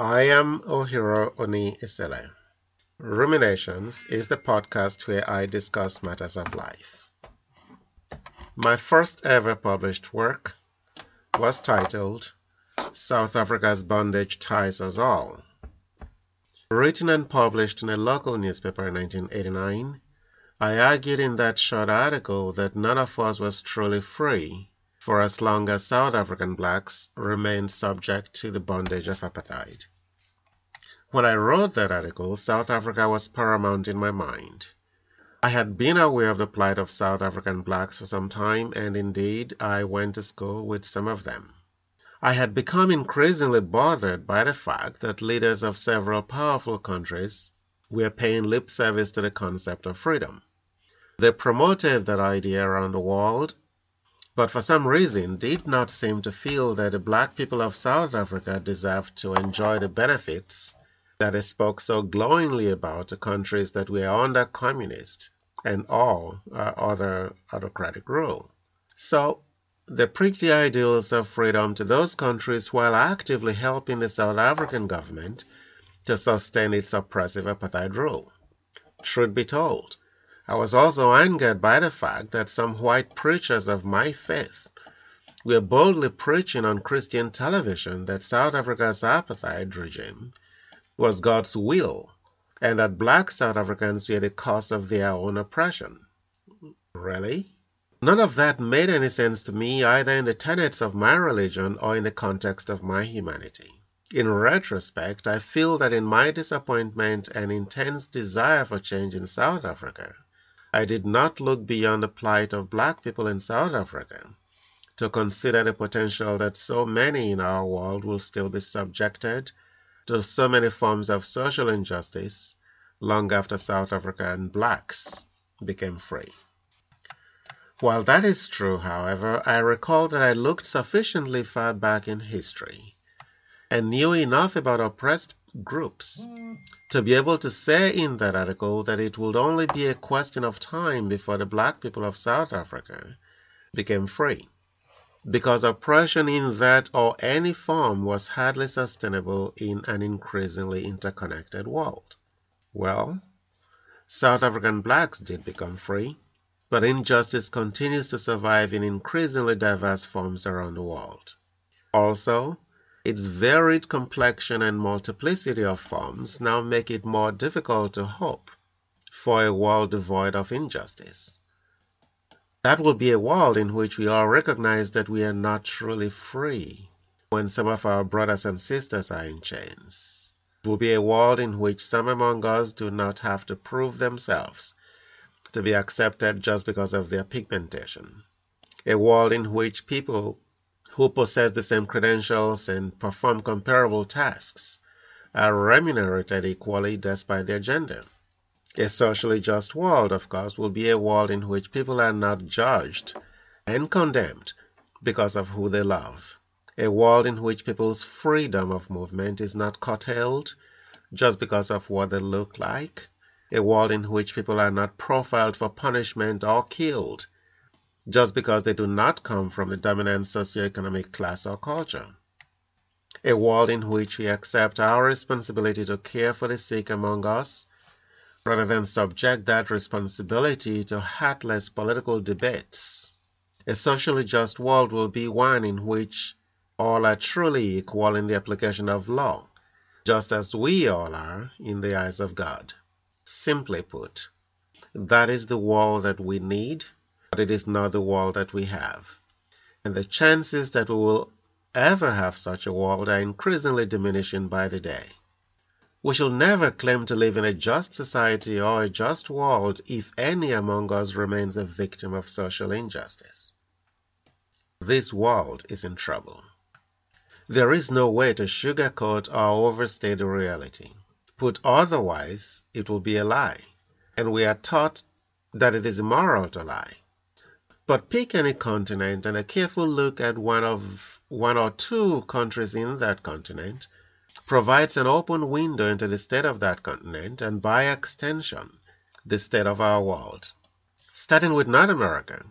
I am Ohiro Oni Isele. Ruminations is the podcast where I discuss matters of life. My first ever published work was titled South Africa's Bondage Ties Us All. Written and published in a local newspaper in 1989, I argued in that short article that none of us was truly free for as long as South African blacks remained subject to the bondage of apartheid. When I wrote that article, South Africa was paramount in my mind. I had been aware of the plight of South African blacks for some time, and indeed I went to school with some of them. I had become increasingly bothered by the fact that leaders of several powerful countries were paying lip service to the concept of freedom. They promoted that idea around the world but for some reason did not seem to feel that the black people of South Africa deserved to enjoy the benefits that they spoke so glowingly about to countries that were under communist and all uh, other autocratic rule. So they preached the ideals of freedom to those countries while actively helping the South African government to sustain its oppressive apartheid rule. Truth be told, I was also angered by the fact that some white preachers of my faith were boldly preaching on Christian television that South Africa's apartheid regime was God's will and that black South Africans were the cause of their own oppression. Really? None of that made any sense to me either in the tenets of my religion or in the context of my humanity. In retrospect, I feel that in my disappointment and intense desire for change in South Africa, I did not look beyond the plight of black people in South Africa to consider the potential that so many in our world will still be subjected to so many forms of social injustice long after South African blacks became free. While that is true, however, I recall that I looked sufficiently far back in history and knew enough about oppressed groups mm. to be able to say in that article that it would only be a question of time before the black people of South Africa became free, because oppression in that or any form was hardly sustainable in an increasingly interconnected world. Well, South African blacks did become free, but injustice continues to survive in increasingly diverse forms around the world. Also, its varied complexion and multiplicity of forms now make it more difficult to hope for a world devoid of injustice. That will be a world in which we all recognize that we are not truly free when some of our brothers and sisters are in chains. It will be a world in which some among us do not have to prove themselves to be accepted just because of their pigmentation. A world in which people who possess the same credentials and perform comparable tasks are remunerated equally despite their gender. A socially just world, of course, will be a world in which people are not judged and condemned because of who they love. A world in which people's freedom of movement is not curtailed just because of what they look like. A world in which people are not profiled for punishment or killed just because they do not come from the dominant socioeconomic class or culture. A world in which we accept our responsibility to care for the sick among us, rather than subject that responsibility to heartless political debates. A socially just world will be one in which all are truly equal in the application of law, just as we all are in the eyes of God. Simply put, that is the world that we need but it is not the world that we have. And the chances that we will ever have such a world are increasingly diminishing by the day. We shall never claim to live in a just society or a just world if any among us remains a victim of social injustice. This world is in trouble. There is no way to sugarcoat or overstate the reality. Put otherwise, it will be a lie, and we are taught that it is immoral to lie. But pick any continent and a careful look at one of one or two countries in that continent provides an open window into the state of that continent and by extension the state of our world. Starting with North America,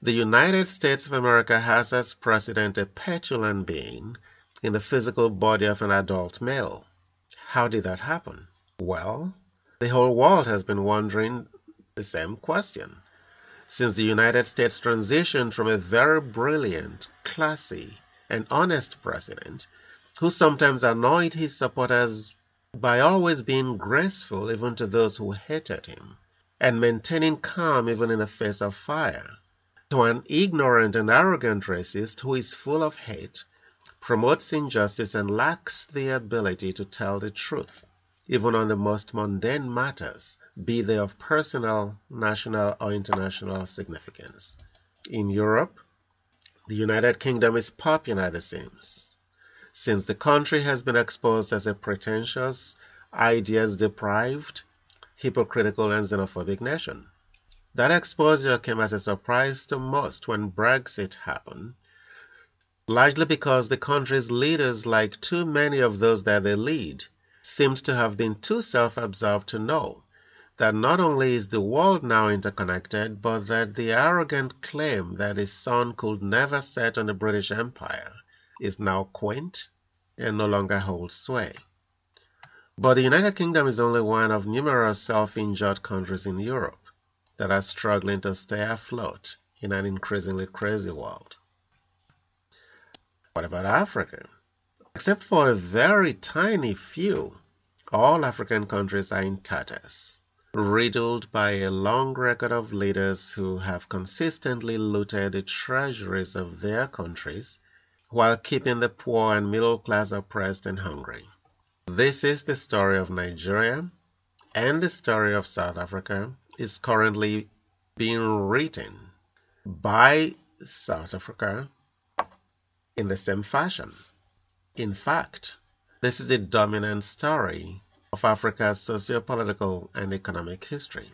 the United States of America has as president a petulant being in the physical body of an adult male. How did that happen? Well, the whole world has been wondering the same question. Since the United States transitioned from a very brilliant, classy, and honest president who sometimes annoyed his supporters by always being graceful even to those who hated him, and maintaining calm even in the face of fire, to an ignorant and arrogant racist who is full of hate, promotes injustice, and lacks the ability to tell the truth, even on the most mundane matters, be they of personal, national, or international significance. In Europe, the United Kingdom is popping popular, it seems since the country has been exposed as a pretentious, ideas deprived, hypocritical, and xenophobic nation. That exposure came as a surprise to most when Brexit happened, largely because the country's leaders, like too many of those that they lead, seemed to have been too self absorbed to know that not only is the world now interconnected, but that the arrogant claim that his sun could never set on the British Empire is now quaint and no longer holds sway. But the United Kingdom is only one of numerous self-injured countries in Europe that are struggling to stay afloat in an increasingly crazy world. What about Africa? Except for a very tiny few, all African countries are in tatters, riddled by a long record of leaders who have consistently looted the treasuries of their countries while keeping the poor and middle class oppressed and hungry. This is the story of Nigeria, and the story of South Africa is currently being written by South Africa in the same fashion. In fact, this is the dominant story of Africa's socio-political and economic history.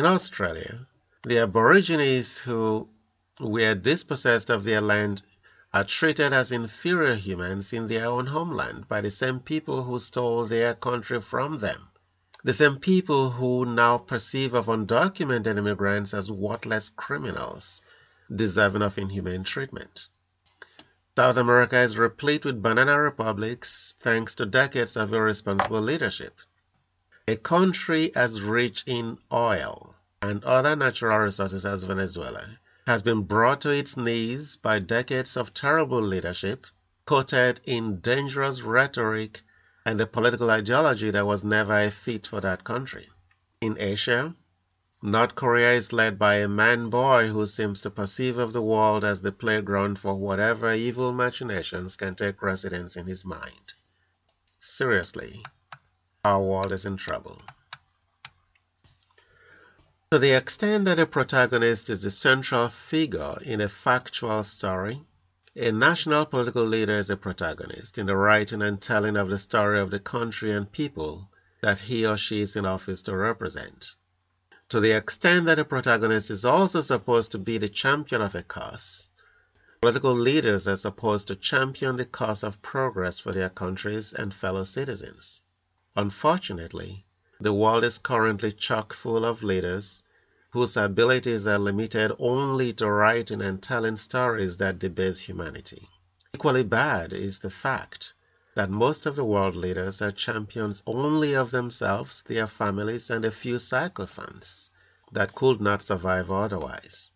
In Australia, the Aborigines who were dispossessed of their land are treated as inferior humans in their own homeland by the same people who stole their country from them. The same people who now perceive of undocumented immigrants as worthless criminals, deserving of inhumane treatment. South America is replete with banana republics thanks to decades of irresponsible leadership. A country as rich in oil and other natural resources as Venezuela has been brought to its knees by decades of terrible leadership, coated in dangerous rhetoric and a political ideology that was never a fit for that country. In Asia, North Korea is led by a man boy who seems to perceive of the world as the playground for whatever evil machinations can take residence in his mind. Seriously, our world is in trouble. To the extent that a protagonist is the central figure in a factual story, a national political leader is a protagonist in the writing and telling of the story of the country and people that he or she is in office to represent. To the extent that a protagonist is also supposed to be the champion of a cause, political leaders are supposed to champion the cause of progress for their countries and fellow citizens. Unfortunately, the world is currently chock full of leaders whose abilities are limited only to writing and telling stories that debase humanity. Equally bad is the fact that most of the world leaders are champions only of themselves, their families, and a few sycophants that could not survive otherwise.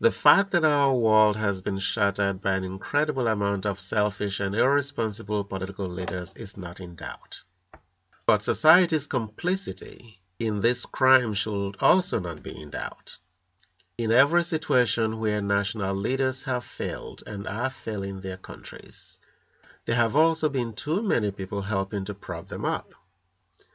The fact that our world has been shattered by an incredible amount of selfish and irresponsible political leaders is not in doubt. But society's complicity in this crime should also not be in doubt. In every situation where national leaders have failed and are failing their countries, there have also been too many people helping to prop them up.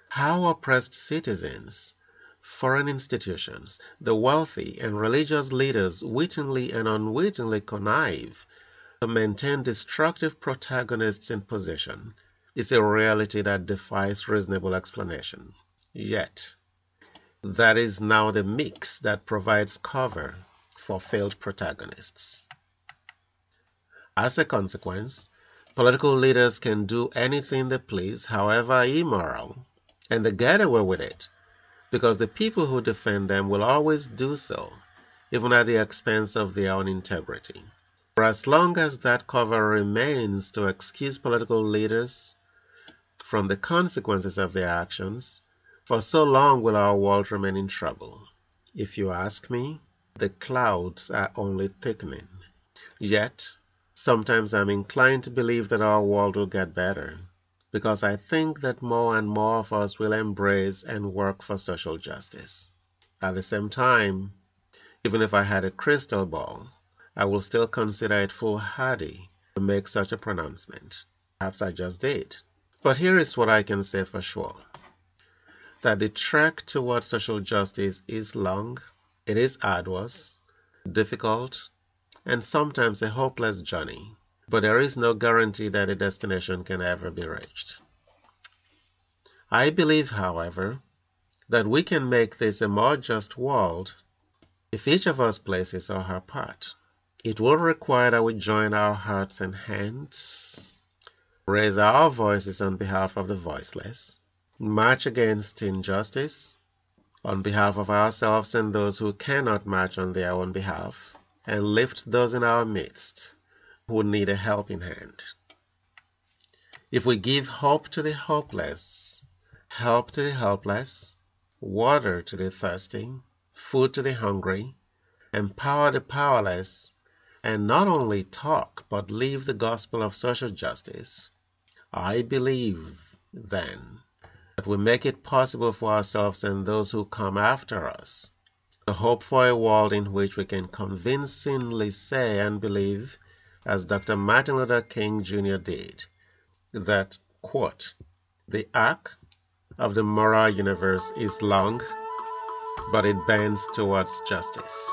How oppressed citizens, foreign institutions, the wealthy, and religious leaders wittingly and unwittingly connive to maintain destructive protagonists in position is a reality that defies reasonable explanation. Yet, that is now the mix that provides cover for failed protagonists. As a consequence, political leaders can do anything they please, however immoral, and they get away with it because the people who defend them will always do so, even at the expense of their own integrity. For as long as that cover remains to excuse political leaders from the consequences of their actions, for so long will our world remain in trouble. If you ask me, the clouds are only thickening. Yet, sometimes I'm inclined to believe that our world will get better, because I think that more and more of us will embrace and work for social justice. At the same time, even if I had a crystal ball, I will still consider it foolhardy to make such a pronouncement. Perhaps I just did. But here is what I can say for sure. That the trek towards social justice is long, it is arduous, difficult, and sometimes a hopeless journey, but there is no guarantee that a destination can ever be reached. I believe, however, that we can make this a more just world if each of us plays his or her part. It will require that we join our hearts and hands, raise our voices on behalf of the voiceless, march against injustice on behalf of ourselves and those who cannot march on their own behalf, and lift those in our midst who need a helping hand. If we give hope to the hopeless, help to the helpless, water to the thirsty, food to the hungry, empower the powerless, and not only talk but live the gospel of social justice, I believe, then, that we make it possible for ourselves and those who come after us to hope for a world in which we can convincingly say and believe, as Dr. Martin Luther King Jr. did, that, quote, the arc of the moral universe is long, but it bends towards justice.